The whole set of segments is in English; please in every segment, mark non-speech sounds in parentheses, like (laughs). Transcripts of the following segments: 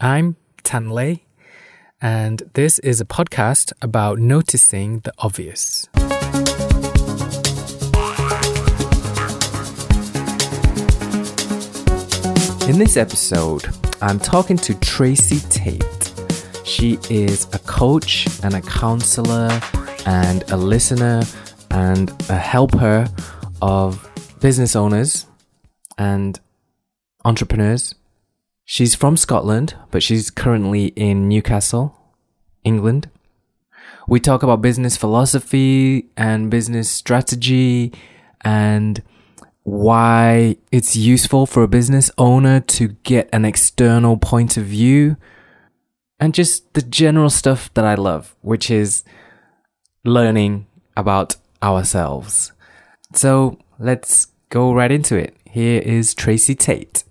I'm Tan Lei, and this is a podcast about noticing the obvious. In this episode, I'm talking to Tracy Tate. She is a coach and a counselor and a listener and a helper of business owners and entrepreneurs. She's from Scotland, but she's currently in Newcastle, England. We talk about business philosophy and business strategy and why it's useful for a business owner to get an external point of view and just the general stuff that I love, which is learning about ourselves. So let's go right into it. Here is Tracy Tate.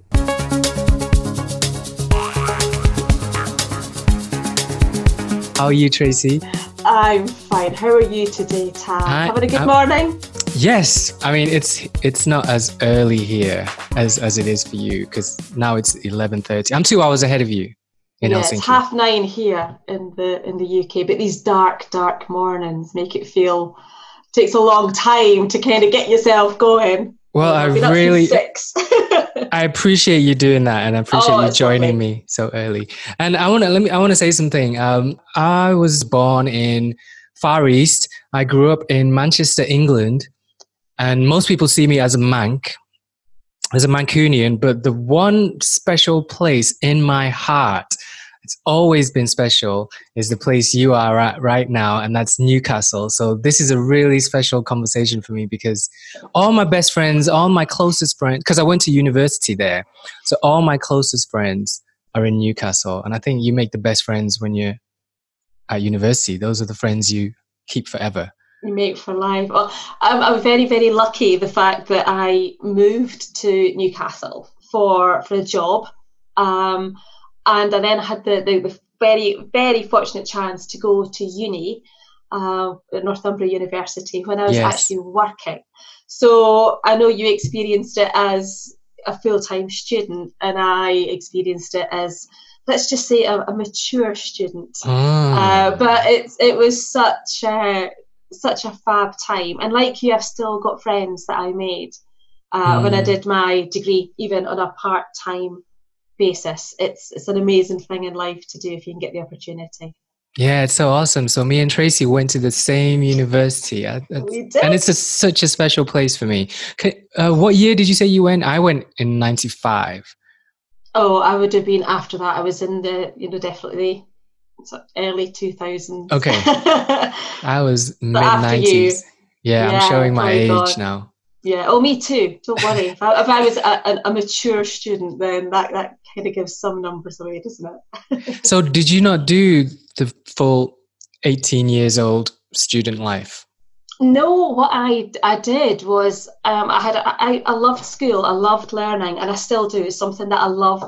How are you, Tracy? I'm fine. How are you today, Tan? I- Having a good I'm- morning? Yes, I mean it's it's not as early here as as it is for you because now it's eleven thirty. I'm two hours ahead of you in yeah, Helsinki. it's half nine here in the in the UK, but these dark, dark mornings make it feel takes a long time to kind of get yourself going. Well, I been up since really. (laughs) I appreciate you doing that, and I appreciate Oh, you joining lovely. me so early. And I want to let me. I want to say something. Um, I was born in Far East. I grew up in Manchester, England, and most people see me as a Manc, as a Mancunian. But the one special place in my heart, it's always been special, is the place you are at right now, and that's Newcastle. So this is a really special conversation for me because all my best friends, all my closest friends, because I went to university there. So all my closest friends are in Newcastle. And I think you make the best friends when you're at university. Those are the friends you keep forever. you make for life. I'm, I'm very, very lucky the fact that I moved to Newcastle for for a job, um, and I then had the, the, the very, very fortunate chance to go to uni uh, at Northumbria University when I was Yes. actually working. So I know you experienced it as a full time student, and I experienced it as let's just say a, a mature student. Uh, but it's it was such a such a fab time, and like you, I've still got friends that I made uh, when I Mm. did my degree, even on a part time basis. It's it's an amazing thing in life to do if you can get the opportunity. yeah, it's so awesome. So me and Tracy went to the same university. I- We did. And it's a, such a special place for me. Uh, what year did you say you went? I went in 95. Oh, I would have been after that. I was in the you know definitely so early two thousands. Okay. (laughs) I was mid 90s. Yeah, Yeah, I'm showing my oh age God. now. Yeah, oh, me too. Don't worry. If I, if I was a, a, a mature student, then that, that kind of gives some numbers away, doesn't it? So, did you not do the full 18 years old student life? No, what I, I did was um, I had I, I loved school. I loved learning, and I still do. It's something that I love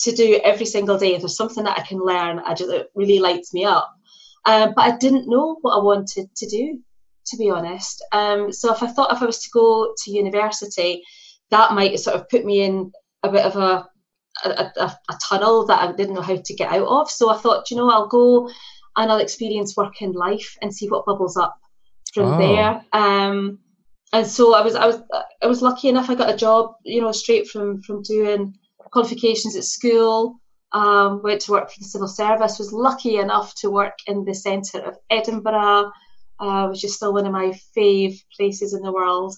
to do every single day. If there's something that I can learn, I just it really lights me up. Um, but I didn't know what I wanted to do, to be honest. Um, so if I thought if I was to go to university, that might sort of put me in a bit of a a, a, a tunnel that I didn't know how to get out of. So I thought, you know, I'll go and I'll experience work working life and see what bubbles up from Oh. there. Um, and so I was, I was, I was lucky enough. I got a job, you know, straight from from doing qualifications at school. Um, went to work for the civil service. Was lucky enough to work in the centre of Edinburgh, uh, which is still one of my fave places in the world.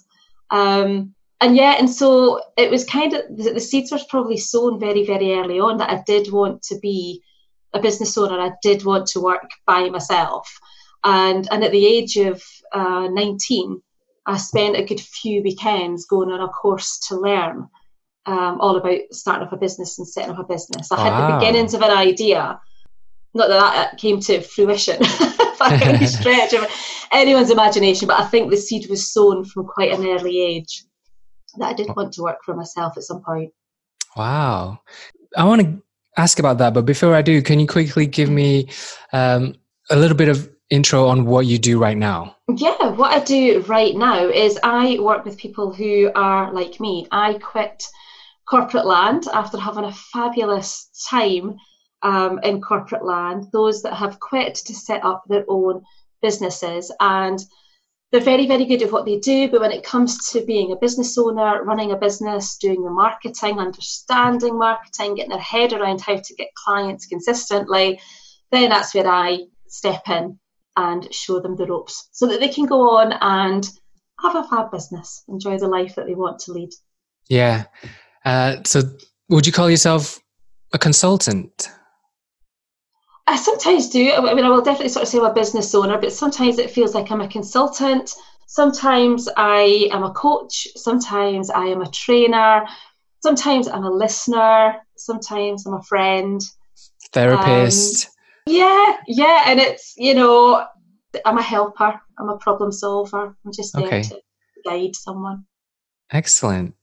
Um, and yeah, and so it was kind of the, the seeds were probably sown very, very early on that I did want to be a business owner. I did want to work by myself, and and at the age of uh, nineteen, I spent a good few weekends going on a course to learn um, all about starting up a business and setting up a business. I had Wow. the beginnings of an idea, not that that came to fruition (laughs) by any (laughs) stretch of anyone's imagination, but I think the seed was sown from quite an early age that I did want to work for myself at some point. Wow. I want to ask about that, but before I do, can you quickly give me um, a little bit of intro on what you do right now? Yeah, what I do right now is I work with people who are like me. I quit corporate land after having a fabulous time um, in corporate land, those that have quit to set up their own businesses. And they're very, very good at what they do. But when it comes to being a business owner, running a business, doing the marketing, understanding marketing, getting their head around how to get clients consistently, then that's where I step in and show them the ropes so that they can go on and have a fab business, enjoy the life that they want to lead. Yeah. Uh, so, would you call yourself a consultant? I sometimes do. I mean, I will definitely sort of say I'm a business owner, but sometimes it feels like I'm a consultant. Sometimes I am a coach. Sometimes I am a trainer. Sometimes I'm a listener. Sometimes I'm a friend. Therapist. Um, yeah, yeah. And it's, you know, I'm a helper. I'm a problem solver. I'm just there okay. to guide someone. Excellent.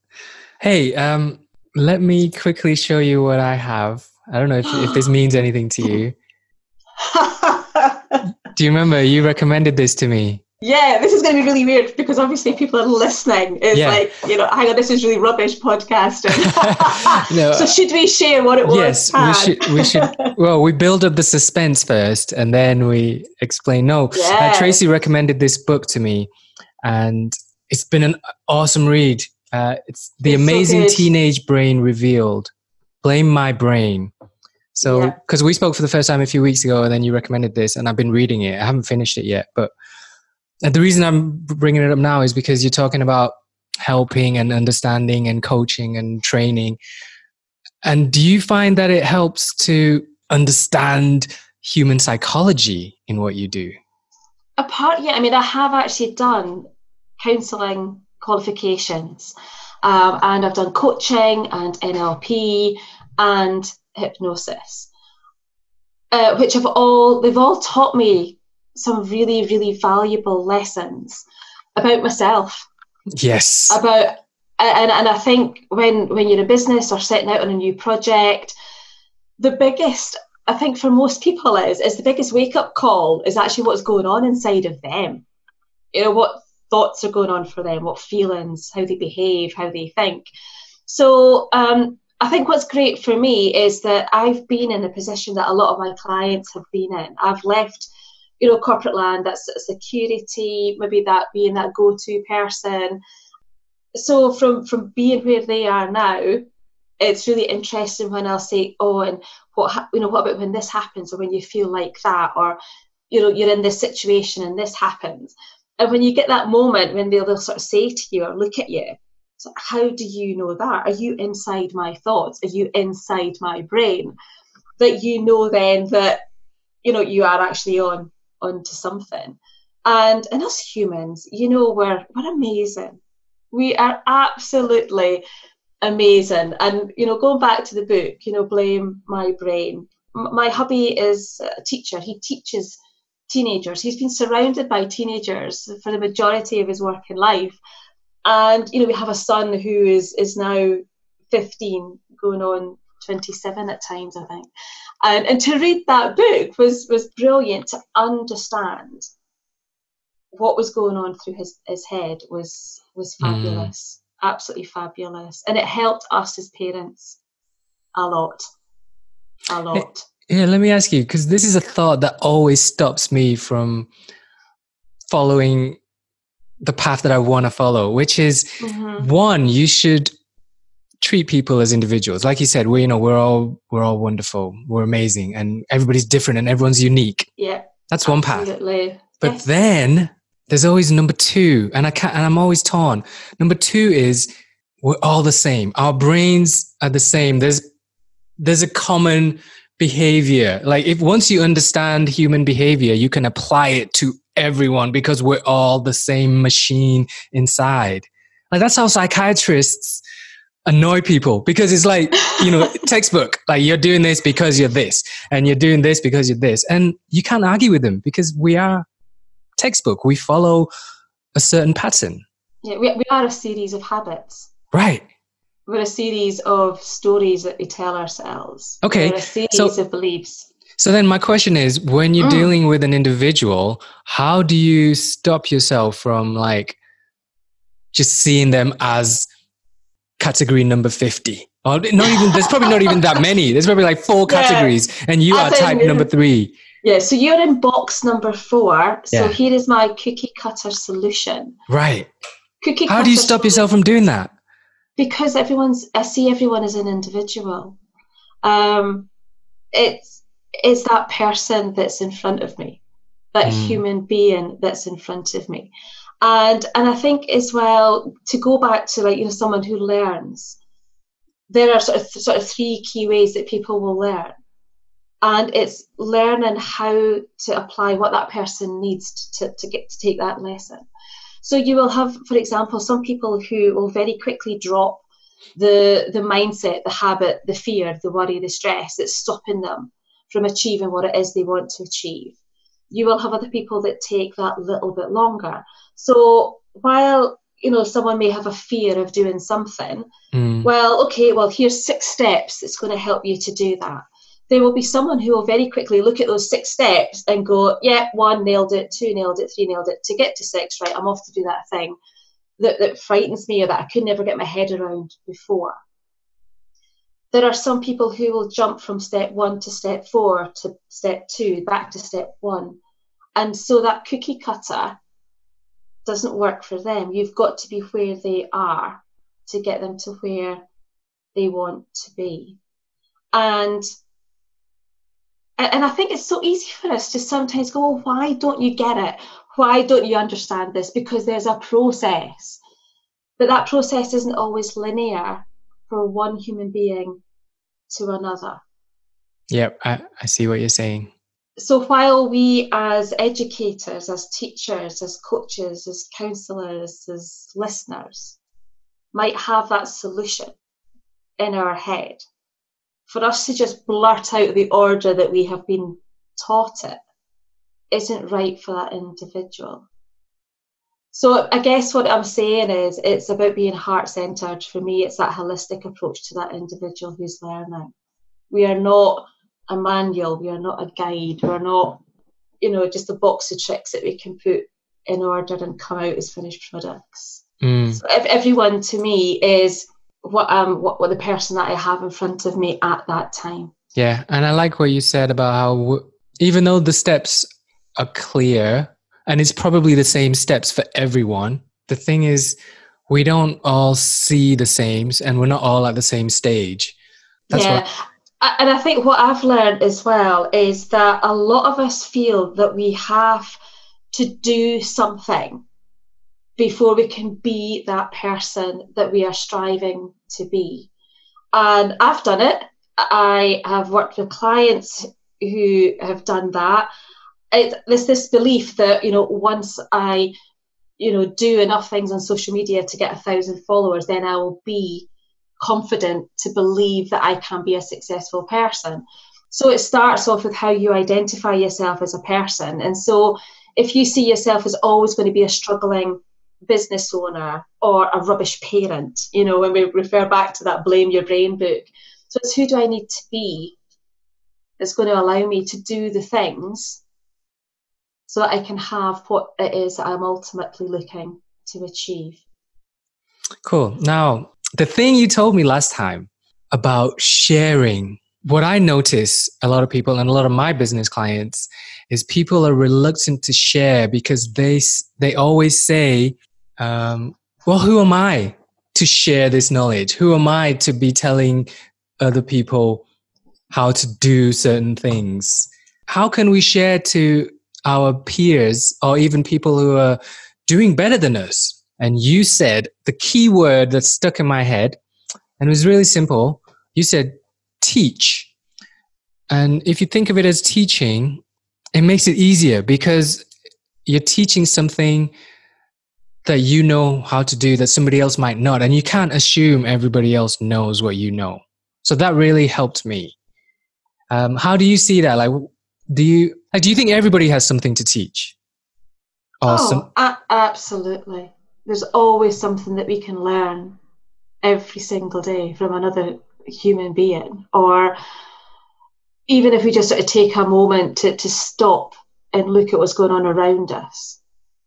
Hey, um, let me quickly show you what I have. I don't know if, if this (gasps) means anything to you. Do you remember you recommended this to me? Yeah, this is going to be really weird because obviously people are listening. It's yeah. like, you know, hang on, this is really rubbish podcasting. (laughs) no, so should we share what it was? Yes, we should. We should. (laughs) Well, we build up the suspense first, and then we explain. No, uh, yeah. uh, Tracy recommended this book to me, and it's been an awesome read. Uh, it's the it's amazing so teenage brain revealed. Blame my brain. So, because yeah. we spoke for the first time a few weeks ago, and then you recommended this, and I've been reading it. I haven't finished it yet, but the reason I'm bringing it up now is because you're talking about helping and understanding and coaching and training. And do you find that it helps to understand human psychology in what you do? Apart, yeah, I mean, I have actually done counselling qualifications, um, and I've done coaching and NLP and hypnosis, uh, which have all they've all taught me some really really valuable lessons about myself. Yes. About and and I think when when you're a business or setting out on a new project, the biggest I think for most people is is the biggest wake up call is actually what's going on inside of them. You know what thoughts are going on for them, what feelings, how they behave, how they think. So um, I think what's great for me is that I've been in the position that a lot of my clients have been in. I've left, you know, corporate land, that's security, maybe that being that go-to person. So from from being where they are now, it's really interesting when I'll say, "Oh, and what you know, what about when this happens, or when you feel like that, or you know, you're in this situation and this happens." And when you get that moment when they'll, they'll sort of say to you or look at you, so how do you know that? Are you inside my thoughts? Are you inside my brain? That you know then that you know you are actually on onto something. And and us humans, you know, we're we're amazing. We are absolutely amazing. And you know, going back to the book, you know, blame my brain. My hubby is a teacher. He teaches teenagers. He's been surrounded by teenagers for the majority of his working life and you know we have a son who is is now 15 going on 27 at times i think and, and to read that book was was brilliant to understand what was going on through his his head was was mm. fabulous mm. absolutely fabulous and it helped us as parents a lot a lot yeah let me ask you because this is a thought that always stops me from following the path that I want to follow, which is mm-hmm. one, you should treat people as individuals. Like you said, we you know we're all we're all wonderful, we're amazing, and everybody's different and everyone's unique. Yeah, that's one absolutely. path. But yes. then there's always number two, and I can't, and I'm always torn. Number two is we're all the same. Our brains are the same. There's there's a common behavior. Like if once you understand human behavior, you can apply it to everyone because we're all the same machine inside. Like that's how psychiatrists annoy people because it's like, you know, (laughs) textbook, like you're doing this because you're this and you're doing this because you're this. And you can't argue with them because we are textbook. We follow a certain pattern. Yeah, we, we are a series of habits. Right. We're a series of stories that we tell ourselves. Okay. We're a series so, of beliefs. So then my question is when you're mm. dealing with an individual, how do you stop yourself from like just seeing them as category number 50 or not even there's probably not even that many there's probably like four (laughs) Yeah. categories and you are type number three Yeah, so you're in box number four. So Yeah. here is my cookie cutter solution. right Cookie how do you stop yourself from doing that because everyone's I see everyone as an individual. Um, it's it's that person that's in front of me, that Mm. human being that's in front of me, and and I think as well to go back to like you know someone who learns, there are sort of sort of three key ways that people will learn, and it's learning how to apply what that person needs to to get to take that lesson. So you will have, for example, some people who will very quickly drop the the mindset, the habit, the fear, the worry, the stress that's stopping them from achieving what it is they want to achieve. You will have other people that take that little bit longer. So while you know someone may have a fear of doing something, Mm. well, okay, well here's six steps that's going to help you to do that. There will be someone who will very quickly look at those six steps and go, yeah, one nailed it, two nailed it, three nailed it. To get to six, right, I'm off to do that thing that, that frightens me or that I could never get my head around before. There are some people who will jump from step one to step four to step two, back to step one. And so that cookie cutter doesn't work for them. You've got to be where they are to get them to where they want to be. And and I think it's so easy for us to sometimes go, well, why don't you get it? Why don't you understand this? Because there's a process. But that process isn't always linear for one human being to another. Yep, I, I see what you're saying. So while we as educators, as teachers, as coaches, as counselors, as listeners might have that solution in our head, for us to just blurt out the order that we have been taught it isn't right for that individual. So I guess what I'm saying is it's about being heart centered. For me, it's that holistic approach to that individual who's learning. We are not a manual, we are not a guide, we're not, you know, just a box of tricks that we can put in order and come out as finished products. Mm. So if everyone to me is what um what, what the person that I have in front of me at that time. Yeah, and I like what you said about how w- even though the steps are clear and it's probably the same steps for everyone, the thing is we don't all see the same and we're not all at the same stage. That's yeah. what And I think what I've learned as well is that a lot of us feel that we have to do something before we can be that person that we are striving to be. And I've done it. I have worked with clients who have done that. It, there's this belief that, you know, once I, you know, do enough things on social media to get a thousand followers, then I will be confident to believe that I can be a successful person. So it starts off with how you identify yourself as a person. And so if you see yourself as always going to be a struggling business owner or a rubbish parent, you know, when we refer back to that blame your brain book. So it's who do I need to be that's going to allow me to do the things so that I can have what it is that I'm ultimately looking to achieve. Cool. Now, the thing you told me last time about sharing, what I notice a lot of people and a lot of my business clients is people are reluctant to share because they they always say, um, "Well, who am I to share this knowledge? Who am I to be telling other people how to do certain things? How can we share to our peers or even people who are doing better than us?" And you said the key word that stuck in my head, and it was really simple. You said teach. And if you think of it as teaching, it makes it easier because you're teaching something that you know how to do that somebody else might not. And you can't assume everybody else knows what you know. So that really helped me. Um, how do you see that? Like, do you like? Do you think everybody has something to teach? Or oh, a- absolutely. There's always something that we can learn every single day from another human being. Or even if we just sort of take a moment to, to stop and look at what's going on around us,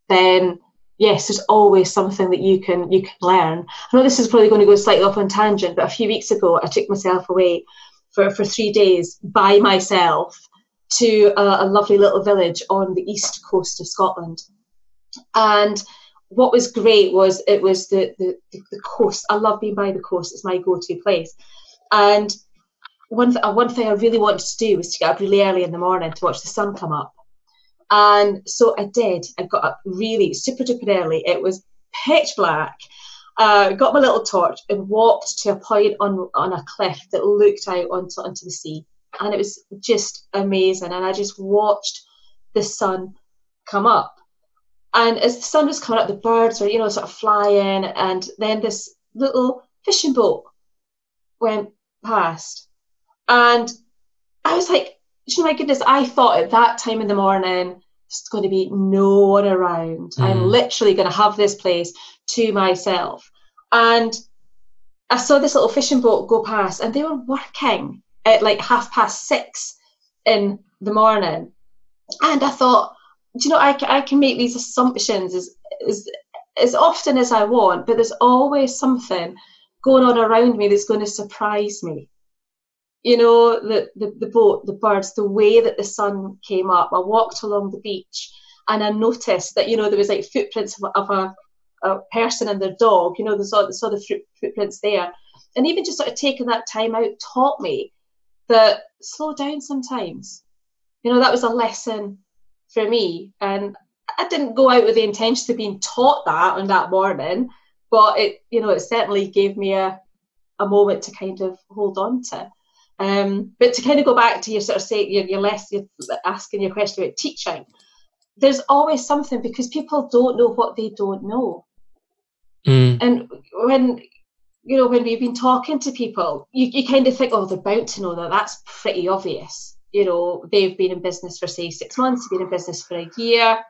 then yes, there's always something that you can you can learn. I know this is probably going to go slightly off on tangent, but a few weeks ago I took myself away for, for three days by myself to a, a lovely little village on the east coast of Scotland. And what was great was it was the, the, the coast. I love being by the coast. It's my go-to place. And one, th- uh, one thing I really wanted to do was to get up really early in the morning to watch the sun come up. And so I did. I got up really super duper early. It was pitch black. Uh, got my little torch and walked to a point on on a cliff that looked out onto onto the sea, and it was just amazing. And I just watched the sun come up, and as the sun was coming up, the birds were you know sort of flying, and then this little fishing boat went past, and I was like, my goodness, I thought at that time in the morning, there's going to be no one around. Mm. I'm literally going to have this place to myself. And I saw this little fishing boat go past, and they were working at like half past six in the morning. And I thought, do you know, I, I can make these assumptions as, as, as often as I want, but there's always something going on around me that's going to surprise me you know, the, the, the boat, the birds, the way that the sun came up. I walked along the beach and I noticed that, you know, there was like footprints of, of a, a person and their dog, you know, they saw, they saw the foot, footprints there. And even just sort of taking that time out taught me that slow down sometimes. You know, that was a lesson for me. And I didn't go out with the intention of being taught that on that morning, but it, you know, it certainly gave me a, a moment to kind of hold on to. Um, but to kind of go back to your sort of say your, your less you're asking your question about teaching, there's always something because people don't know what they don't know. Mm. And when you know when we've been talking to people, you, you kind of think, oh, they're bound to know that. That's pretty obvious. You know, they've been in business for say six months, been in business for a year.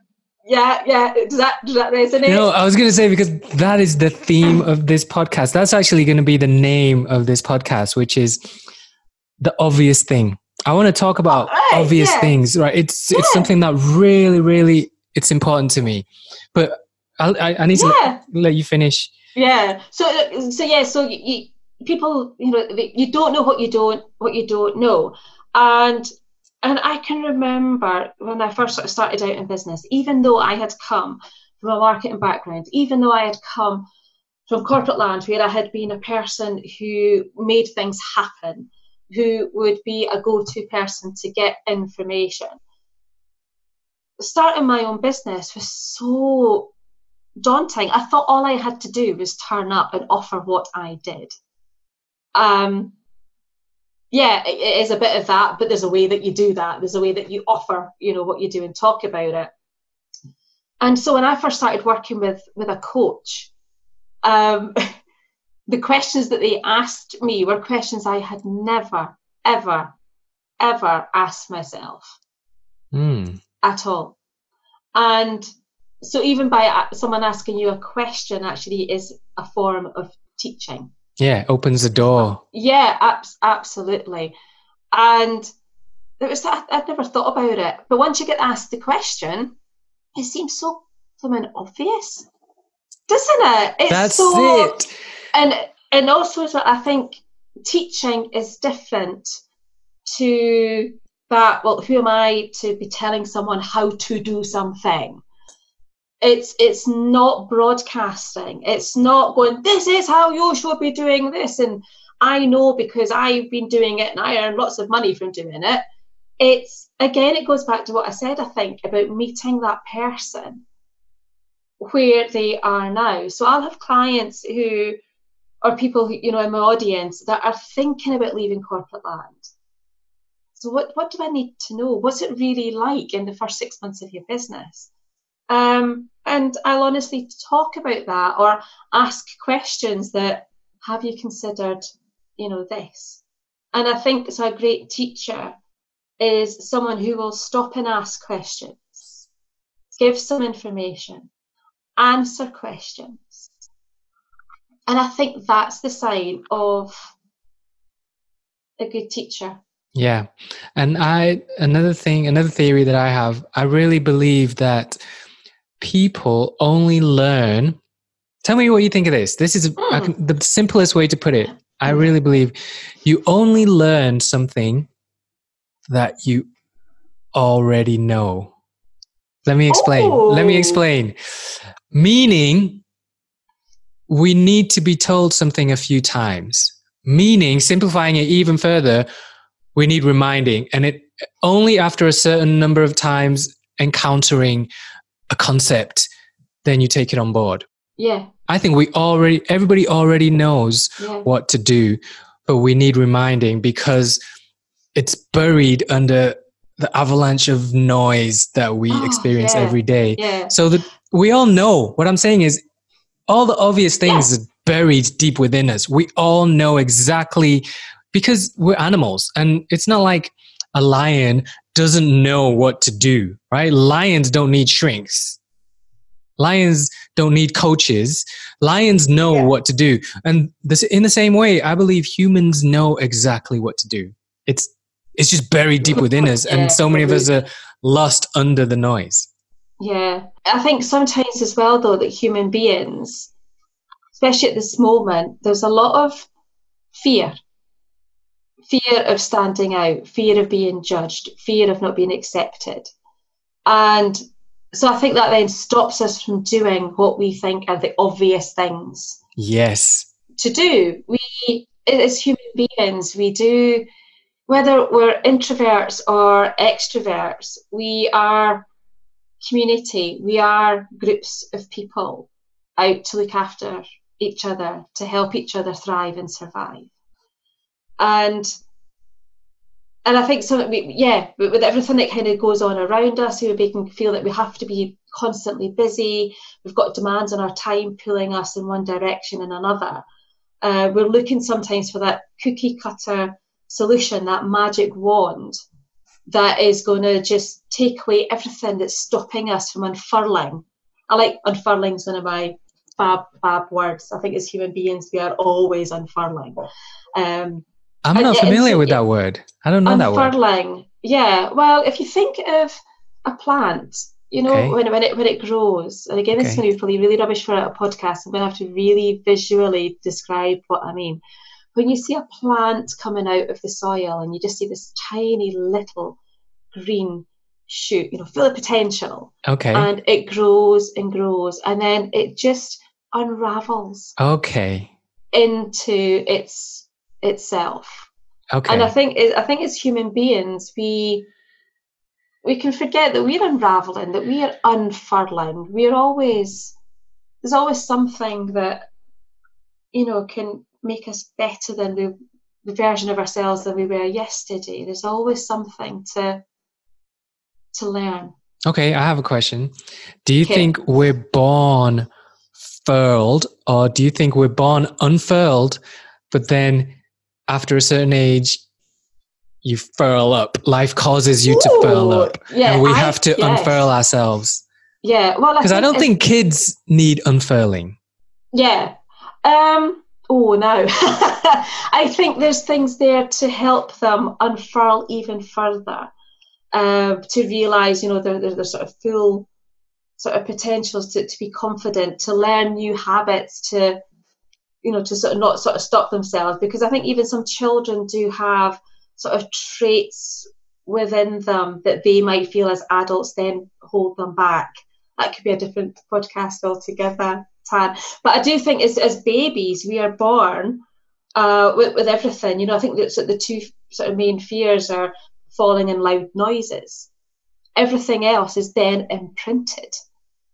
Yeah, yeah. Does that does that resonate? Know, I was going to say because that is the theme of this podcast. That's actually going to be the name of this podcast, which is the obvious thing. I want to talk about oh, right, obvious yeah. things, right? It's yeah. it's something that really, really it's important to me. But I'll, I, I need to let, let, you finish. Yeah. So so yeah. So you, people, you know, you don't know what you don't what you don't know, and and I can remember when I first started out in business, even though I had come from a marketing background, even though I had come from corporate land where I had been a person who made things happen who would be a go to person to get information. Starting my own business was so daunting. I thought all I had to do was turn up and offer what I did. Um, yeah, it is a bit of that, but there's a way that you do that. There's a way that you offer, you know, what you do and talk about it. And so when I first started working with with a coach, um, (laughs) the questions that they asked me were questions I had never, ever, ever asked myself mm. at all. And so, even by someone asking you a question, actually is a form of teaching. Yeah, opens the door. Yeah, ab- absolutely. And it was I, would never thought about it, but once you get asked the question, it seems so something obvious, doesn't it? It's That's so, it and and also I think teaching is different to that. Well, who am I to be telling someone how to do something? It's it's not broadcasting. It's not going. This is how you should be doing this, and I know because I've been doing it and I earn lots of money from doing it. It's again, it goes back to what I said. I think about meeting that person where they are now. So I'll have clients who or people who, you know in my audience that are thinking about leaving corporate land. So what what do I need to know? What's it really like in the first six months of your business? Um, and I'll honestly talk about that or ask questions that have you considered, you know, this? And I think so a great teacher is someone who will stop and ask questions, give some information, answer questions, and I think that's the sign of a good teacher. Yeah. And I, another thing, another theory that I have, I really believe that people only learn. Tell me what you think of this. This is Hmm. can, the simplest way to put it. I really believe you only learn something that you already know. Let me explain. Let me Oh. explain. Meaning, we need to be told something a few times. Meaning, simplifying it even further, we need reminding. And it only after a certain number of times encountering a concept, then you take it on board. Yeah, I think we already, everybody already knows yeah. what to do, but we need reminding because it's buried under the avalanche of noise that we Oh, experience yeah. every day. Yeah. So that we all know what I'm saying is all the obvious things are buried deep within us. We all know exactly because we're animals and it's not like a lion doesn't know what to do, right? Lions don't need shrinks. Lions don't need coaches. Lions know Yeah. what to do. And this, in the same way, I believe humans know exactly what to do. It's it's just buried deep within us, Yeah, and so many of us are lost under the noise. Yeah, I think sometimes as well, though, that human beings, especially at this moment, there's a lot of fear fear of standing out, fear of being judged, fear of not being accepted. And so I think that then stops us from doing what we think are the obvious things Yes. to do. We, as human beings, we do, whether we're introverts or extroverts, we are community, we are groups of people out to look after each other, to help each other thrive and survive. And and I think so. We, yeah, with everything that kind of goes on around us, we can feel that we have to be constantly busy. We've got demands on our time pulling us in one direction and another. Uh, we're looking sometimes for that cookie cutter solution, that magic wand that is going to just take away everything that's stopping us from unfurling. I like unfurling; unfurling's one of my fab fab words. I think as human beings we are always unfurling. Um, I'm not familiar with that word. I don't know that word. unfurling. Yeah. Well, if you think of a plant, you know, Okay. when, when it when it grows, and again, this is going to be probably really rubbish for a podcast. I'm going to have to really visually describe what I mean. When you see a plant coming out of the soil, and you just see this tiny little green shoot, you know, full of potential, Okay. and it grows and grows, and then it just unravels okay. into its itself. Okay. And I think I think as human beings, we we can forget that we're unraveling, that we are unfurling. We're always there's always something that you know can make us better than the, the version of ourselves that we were yesterday. There's always something to to learn. okay. I have a question. Do you Okay. think we're born furled, or do you think we're born unfurled, but then after a certain age, you furl up? Life causes you to furl up, yeah, and we I- have to yes. unfurl ourselves. Yeah, well, Because I don't think kids need unfurling. Yeah. Um, oh no. (laughs) I think there's things there to help them unfurl even further. Um, to realise, you know, their, their, their sort of full sort of potentials to, to be confident, to learn new habits, to you know, to sort of not sort of stop themselves. Because I think even some children do have sort of traits within them that they might feel as adults then hold them back. That could be a different podcast altogether, Tan. But I do think as, as babies, we are born uh, with, with everything. You know, I think that the two sort of main fears are falling in loud noises. Everything else is then imprinted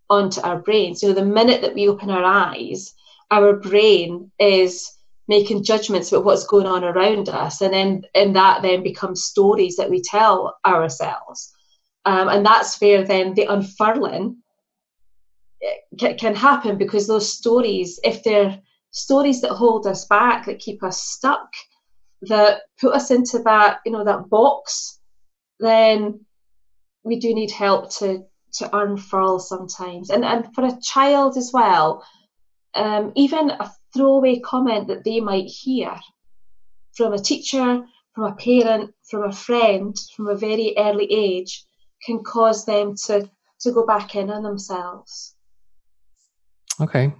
onto our brains. You know, the minute that we open our eyes, our brain is making judgments about what's going on around us, and then and that then becomes stories that we tell ourselves. Um, and that's where then the unfurling can, can happen because those stories, if they're stories that hold us back, that keep us stuck, that put us into that, you know, that box, then we do need help to to unfurl sometimes. And and for a child as well, um, even a throwaway comment that they might hear from a teacher, from a parent, from a friend, from a very early age, can cause them to to go back in on themselves. Okay.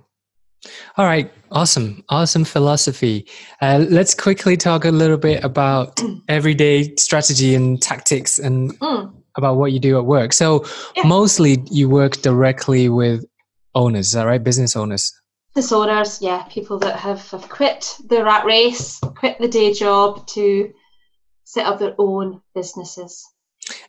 All right. Awesome. Awesome philosophy. Uh, let's quickly talk a little bit about (clears throat) everyday strategy and tactics and mm. about what you do at work. So, yeah. mostly you work directly with owners, is that right? Business owners. Business owners, yeah. People that have, have quit the rat race, quit the day job to set up their own businesses.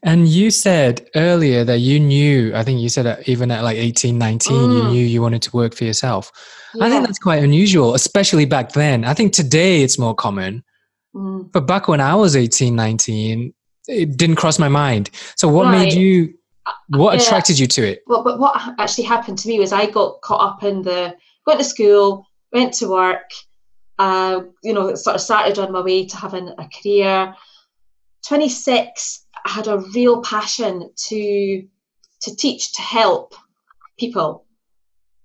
And you said earlier that you knew, I think you said that even at like 18, 19, mm. you knew you wanted to work for yourself. Yeah. I think that's quite unusual, especially back then. I think today it's more common. Mm. But back when I was 18, 19, it didn't cross my mind. So what right. made you, uh, what yeah. attracted you to it? Well, but what actually happened to me was I got caught up in the, went to school, went to work, uh, you know, sort of started on my way to having a career. 26, I had a real passion to to teach, to help people,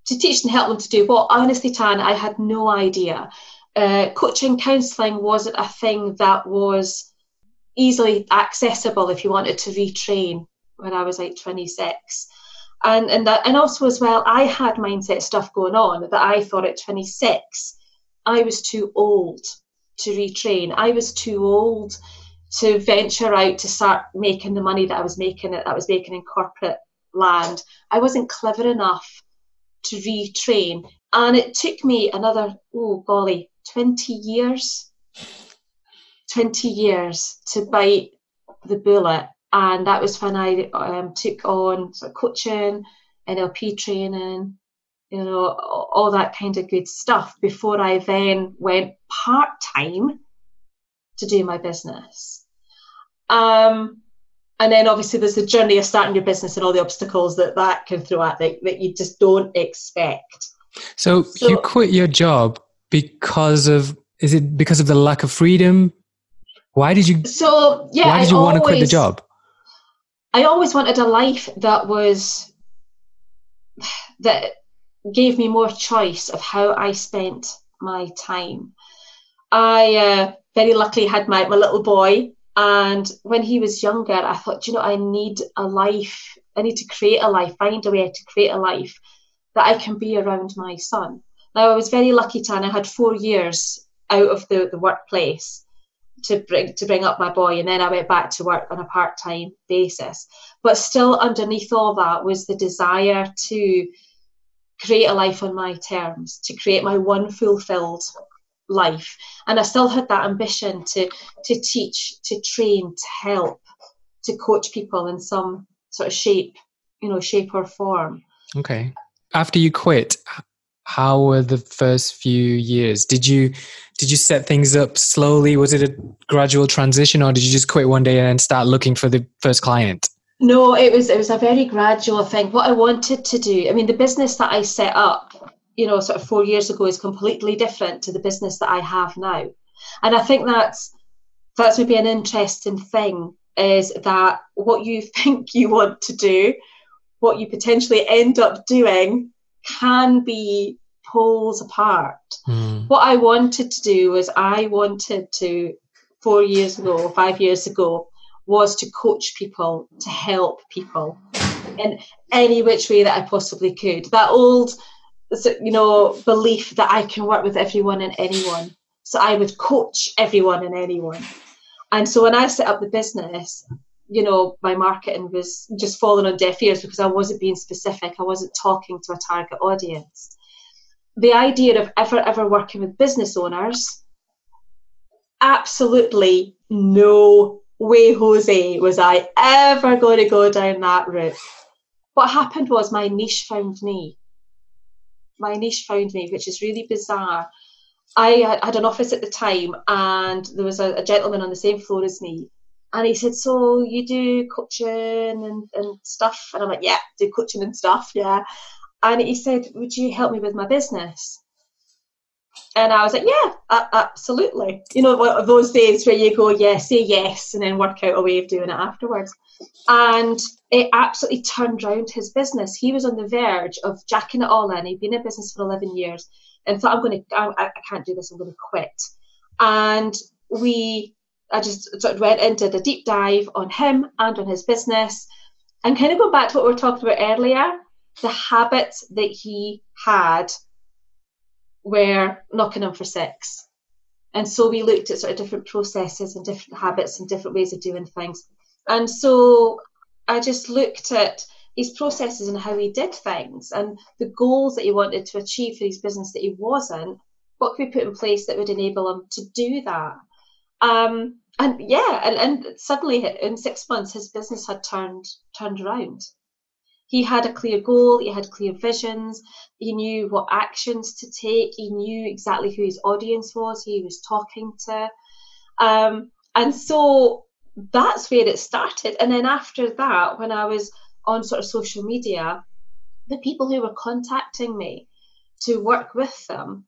to teach and help them to do what. Honestly, Tan, I had no idea. Uh, coaching, counselling wasn't a thing that was easily accessible if you wanted to retrain when I was like 26. And and that, and also as well, I had mindset stuff going on that I thought at 26 I was too old to retrain. I was too old to venture out to start making the money that I was making that I was making in corporate land. I wasn't clever enough to retrain. And it took me another, oh golly, 20 years, 20 years to bite the bullet. And that was when I um, took on sort of coaching, NLP training, you know, all that kind of good stuff before I then went part time to do my business. Um, and then obviously there's the journey of starting your business and all the obstacles that that can throw at that, that you just don't expect. So, so you quit your job because of is it because of the lack of freedom? Why did you? So yeah, why did you want to quit the job? I always wanted a life that was that gave me more choice of how I spent my time. I uh, very luckily had my, my little boy and when he was younger, I thought, you know, I need a life. I need to create a life, find a way to create a life that I can be around my son. Now, I was very lucky, Tan. I had four years out of the, the workplace to bring to bring up my boy, and then I went back to work on a part time basis. But still, underneath all that was the desire to create a life on my terms, to create my one fulfilled life. And I still had that ambition to to teach, to train, to help, to coach people in some sort of shape, you know, shape or form. Okay. After you quit, how were the first few years? Did you did you set things up slowly? Was it a gradual transition or did you just quit one day and then start looking for the first client? No, it was it was a very gradual thing. What I wanted to do, I mean, the business that I set up you know, sort of four years ago is completely different to the business that I have now. And I think that's that's maybe an interesting thing is that what you (laughs) think you want to do, what you potentially end up doing, can be poles apart. Mm. What I wanted to do was I wanted to four years ago, five years ago, was to coach people, to help people in any which way that I possibly could. That old you know belief that I can work with everyone and anyone. So I would coach everyone and anyone. And so when I set up the business, you know, my marketing was just falling on deaf ears because I wasn't being specific. I wasn't talking to a target audience. The idea of ever, ever working with business owners, absolutely no way, Jose, was I ever going to go down that route. What happened was my niche found me my niche found me, which is really bizarre. I uh, had an office at the time, and there was a, a gentleman on the same floor as me, and he said, "So you do coaching and, and stuff?" And I'm like, "Yeah, do coaching and stuff, yeah." And he said, "Would you help me with my business?" And I was like, "Yeah, absolutely." You know, those days where you go, "Yeah, say yes," and then work out a way of doing it afterwards. And it absolutely turned around his business. He was on the verge of jacking it all in. He'd been in business for 11 years and thought, I'm going to, I, I can't do this, I'm going to quit. And we, I just sort of went into the deep dive on him and on his business. And kind of going back to what we were talking about earlier, the habits that he had were knocking him for six. And so we looked at sort of different processes and different habits and different ways of doing things. And so I just looked at his processes and how he did things and the goals that he wanted to achieve for his business that he wasn't. What could we put in place that would enable him to do that? Um, and yeah, and, and suddenly in six months his business had turned turned around. He had a clear goal, he had clear visions, he knew what actions to take, he knew exactly who his audience was, he was talking to. Um, and so that's where it started. And then after that, when I was on sort of social media, the people who were contacting me to work with them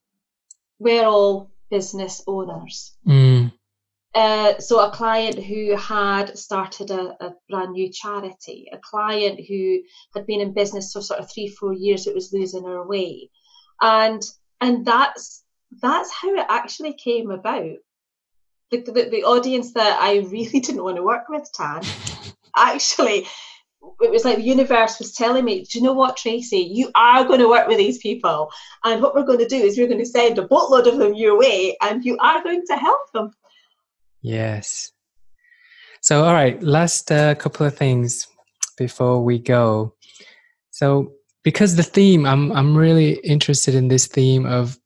were all business owners. Mm. Uh, so a client who had started a, a, brand new charity, a client who had been in business for sort of three, four years, it was losing her way, and and that's that's how it actually came about. The, the, the audience that I (laughs) really didn't want to work with, Tan, (laughs) actually, it was like the universe was telling me, do you know what, Tracy, you are going to work with these people, and what we're going to do is we're going to send a boatload of them your way, and you are going to help them. Yes. So, all right, last uh, couple of things before we go. So, because the theme, I'm I'm really interested in this theme of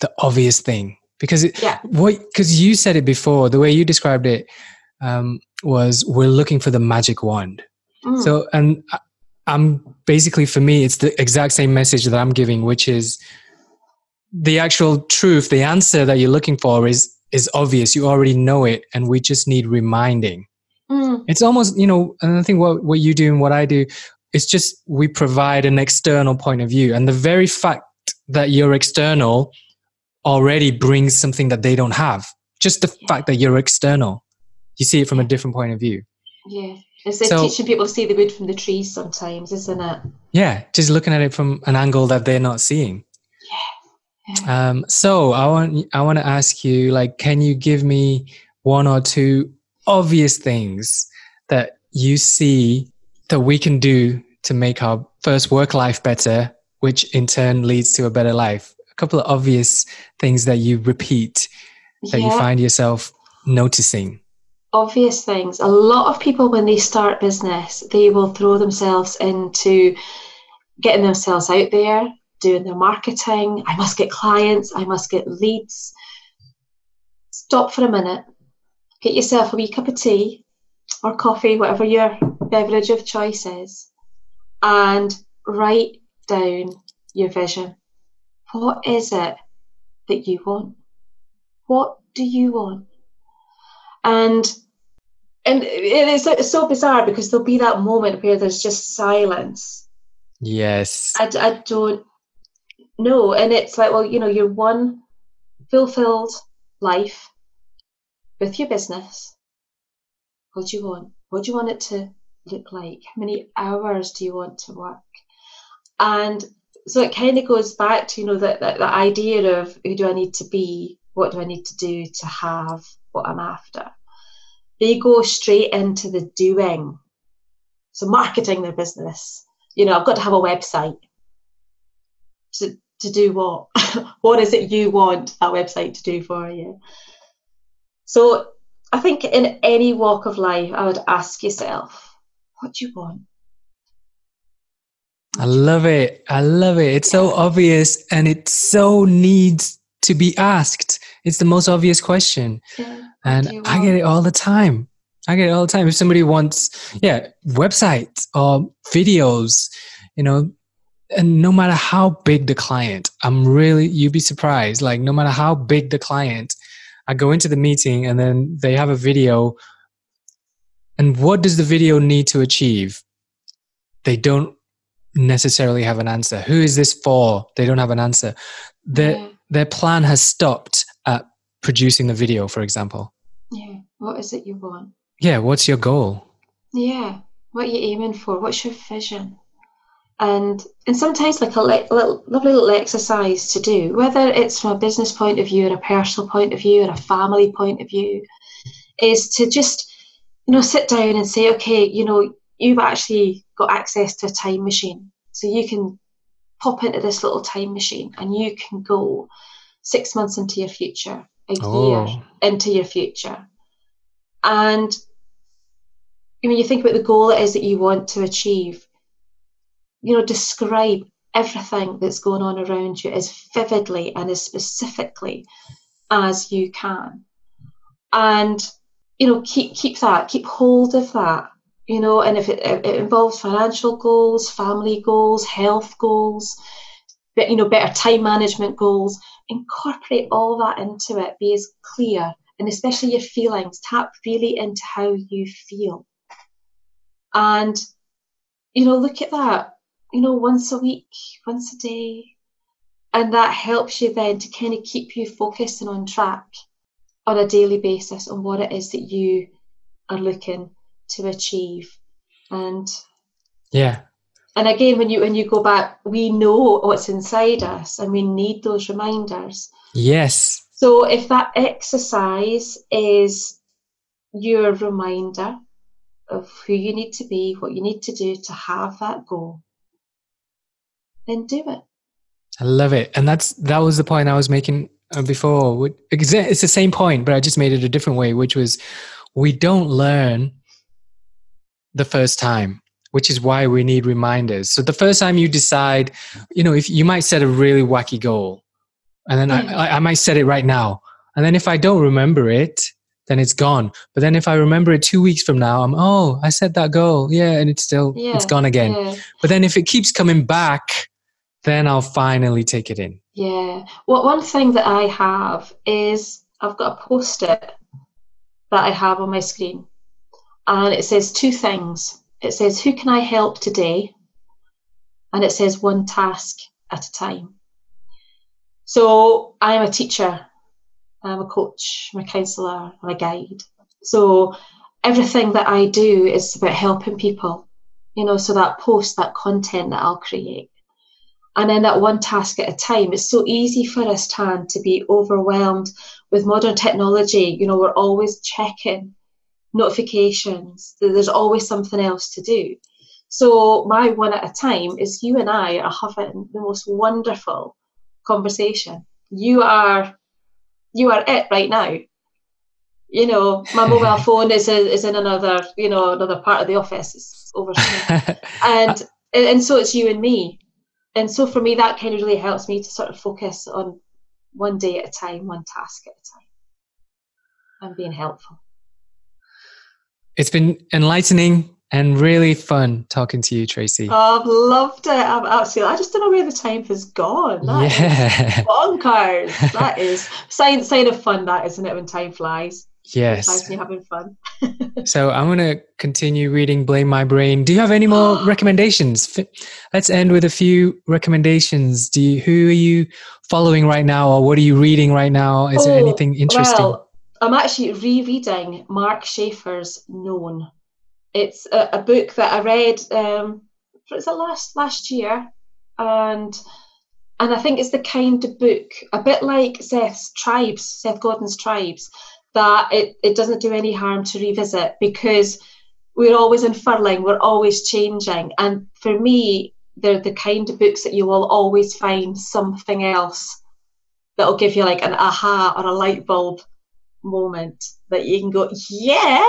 the obvious thing because it, yeah. what because you said it before the way you described it um, was we're looking for the magic wand. Mm. So, and I'm basically for me, it's the exact same message that I'm giving, which is the actual truth, the answer that you're looking for is is obvious. You already know it, and we just need reminding. Mm. It's almost, you know, and I think what, what you do and what I do, it's just we provide an external point of view. And the very fact that you're external already brings something that they don't have. Just the fact that you're external. You see it from a different point of view. Yeah. It's like so, teaching people to see the wood from the trees sometimes, isn't it? Yeah, just looking at it from an angle that they're not seeing. Um, so I want I want to ask you, like, can you give me one or two obvious things that you see that we can do to make our first work life better, which in turn leads to a better life? A couple of obvious things that you repeat that yeah. you find yourself noticing. Obvious things. A lot of people, when they start business, they will throw themselves into getting themselves out there, doing their marketing. I must get clients. I must get leads. Stop for a minute. Get yourself a wee cup of tea or coffee, whatever your beverage of choice is, and write down your vision. What is it that you want? What do you want? And and it is it's so bizarre because there'll be that moment where there's just silence. Yes. I, I don't no and it's like well you know you're one fulfilled life with your business. What do you want? What do you want it to look like? How many hours do you want to work? And so it kind of goes back to you know that, that, that idea of who do i need to be? What do i need to do to have what i'm after? They go straight into the doing. So marketing their business. You know i've got to have a website. To to do what? (laughs) what is it you want that website to do for you? So I think in any walk of life, I would ask yourself, what do you want? I love it. I love it. It's so obvious and it so needs to be asked. It's the most obvious question. Yeah, and I get it all the time. I get it all the time. If somebody wants, yeah, websites or videos, you know, and no matter how big the client, I'm really, you'd be surprised. Like, no matter how big the client, I go into the meeting and then they have a video. And what does the video need to achieve? They don't necessarily have an answer. Who is this for? They don't have an answer. Their, yeah. their plan has stopped at producing the video, for example. Yeah. What is it you want? Yeah. What's your goal? Yeah. What are you aiming for? What's your vision? And and sometimes like a little, lovely little exercise to do, whether it's from a business point of view, or a personal point of view, or a family point of view, is to just you know sit down and say, okay, you know, you've actually got access to a time machine. So you can pop into this little time machine and you can go six months into your future, a oh. year into your future. And when you think about the goal it is that you want to achieve, you know, describe everything that's going on around you as vividly and as specifically as you can. And, you know, keep keep that, keep hold of that you know, and if it, it involves financial goals, family goals, health goals, but you know, better time management goals, incorporate all that into it. Be as clear, and especially your feelings. Tap really into how you feel, and you know, look at that. You know, once a week, once a day, and that helps you then to kind of keep you focused and on track on a daily basis on what it is that you are looking to achieve. And yeah. And again when you when you go back we know what's inside us and we need those reminders. Yes. So if that exercise is your reminder of who you need to be what you need to do to have that goal then do it. I love it. And that's that was the point i was making uh, before. It's the same point but i just made it a different way which was we don't learn the first time which is why we need reminders. So the first time you decide you know if you might set a really wacky goal and then mm. I, I might set it right now. And then if i don't remember it then it's gone. But then if i remember it two weeks from now i'm oh i set that goal. Yeah and it's still yeah, it's gone again. yeah. but then if it keeps coming back then i'll finally take it in yeah well one thing that i have is i've got a post-it that i have on my screen and it says two things. It says, Who can I help today? And it says, One task at a time. So I'm a teacher, I'm a coach, I'm a counsellor, I'm a guide. So everything that I do is about helping people, you know, so that post, that content that I'll create. And then that one task at a time. It's so easy for us, Tan, to be overwhelmed with modern technology. You know, we're always checking notifications. There's always something else to do. So my one at a time is you and I are having the most wonderful conversation. You are you are it right now. You know, my mobile (laughs) phone is a, is in another you know another part of the office. It's over (laughs) and and so it's you and me. And so for me, that kind of really helps me to sort of focus on one day at a time, one task at a time, and being helpful. It's been enlightening and really fun talking to you, Tracy. Oh, I've loved it. I've absolutely. I just don't know where the time has gone. That yeah. bonkers. that is sign sign of fun. That isn't it when time flies. Yes. When having fun. (laughs) so I'm going to continue reading Blame My Brain. Do you have any more (gasps) recommendations? Let's end with a few recommendations. Do you, who are you following right now or what are you reading right now? Is oh, there anything interesting? Well, I'm actually rereading Mark Schaefer's Known. It's a, a book that I read. Um, was it last last year? And and I think it's the kind of book, a bit like Seth's Tribes, Seth Godin's Tribes, that it, it doesn't do any harm to revisit because we're always unfurling, we're always changing. And for me, they're the kind of books that you will always find something else that'll give you like an aha or a light bulb moment that you can go, yeah.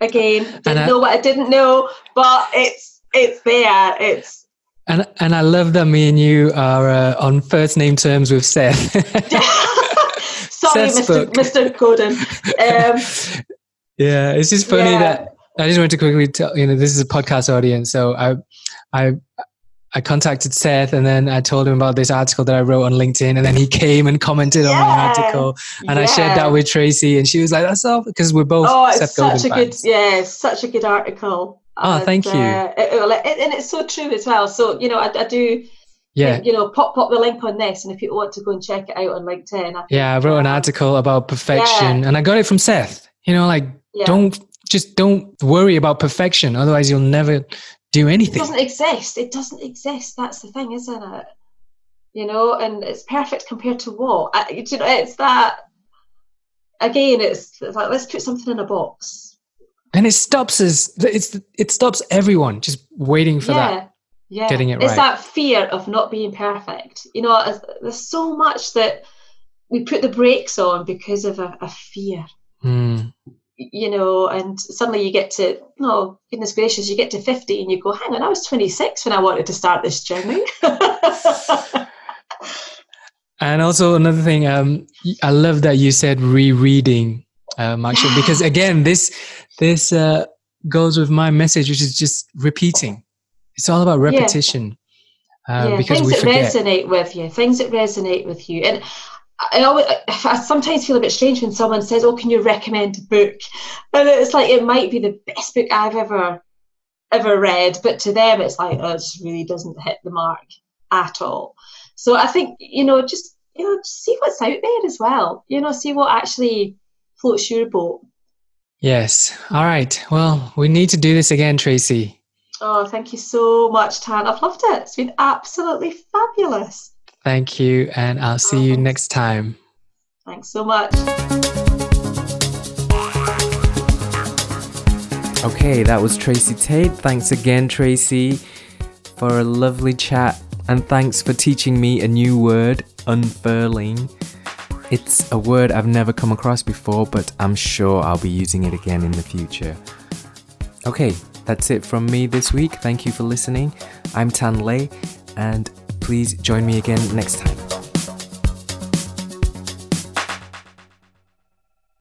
Again, didn't I, know what I didn't know, but it's it's there. It's and and I love that me and you are uh, on first name terms with Seth. (laughs) (laughs) Sorry, Mr. Mr. Godin. Um, yeah, it's just funny yeah. that I just want to quickly tell you know this is a podcast audience, so I I I contacted Seth and then I told him about this article that I wrote on LinkedIn and then he came and commented yeah. on my article and yeah. I shared that with Tracy and she was like, that's all because we're both oh, Seth such a fans. good, yeah, such a good article. Oh, and, thank you. Uh, it, it, and it's so true as well. So, you know, I, I do, yeah you know pop pop the link on this and if you want to go and check it out on linkedin I yeah i wrote an article about perfection yeah. and i got it from seth you know like yeah. don't just don't worry about perfection otherwise you'll never do anything. It doesn't exist. It doesn't exist. That's the thing, isn't it? You know, and it's perfect compared to what? I, you know, it's that. Again, it's, it's like let's put something in a box. And it stops us. It's it stops everyone just waiting for yeah. that. Yeah, Getting it it's right. that fear of not being perfect. You know, there's so much that we put the brakes on because of a, a fear. Hmm. you know, and suddenly you get to, no, goodness gracious, you get to 50 and you go, hang on, I was 26 when I wanted to start this journey. (laughs) And also another thing, um, I love that you said rereading, um, actually, because (laughs) again, this this uh, goes with my message, which is just repeating. It's all about repetition, uh, yeah, because things we that forget. resonate with you, things that resonate with you. And I, always, I sometimes feel a bit strange when someone says, oh, can you recommend a book? And it's like, it might be the best book I've ever ever read, but to them it's like, oh, it just really doesn't hit the mark at all. So I think, you know, just, you know, just see what's out there as well. You know, see what actually floats your boat. Yes. All right. Well, we need to do this again, Tracy. Oh, thank you so much, Tan. I've loved it. It's been absolutely fabulous. Thank you, and I'll see you thanks. next time. Thanks so much. Okay, that was Tracy Tate. Thanks again, Tracy, for a lovely chat. And thanks for teaching me a new word, unfurling. It's a word I've never come across before, but I'm sure I'll be using it again in the future. Okay, that's it from me this week. Thank you for listening. I'm Tan Lei, and please join me again next time.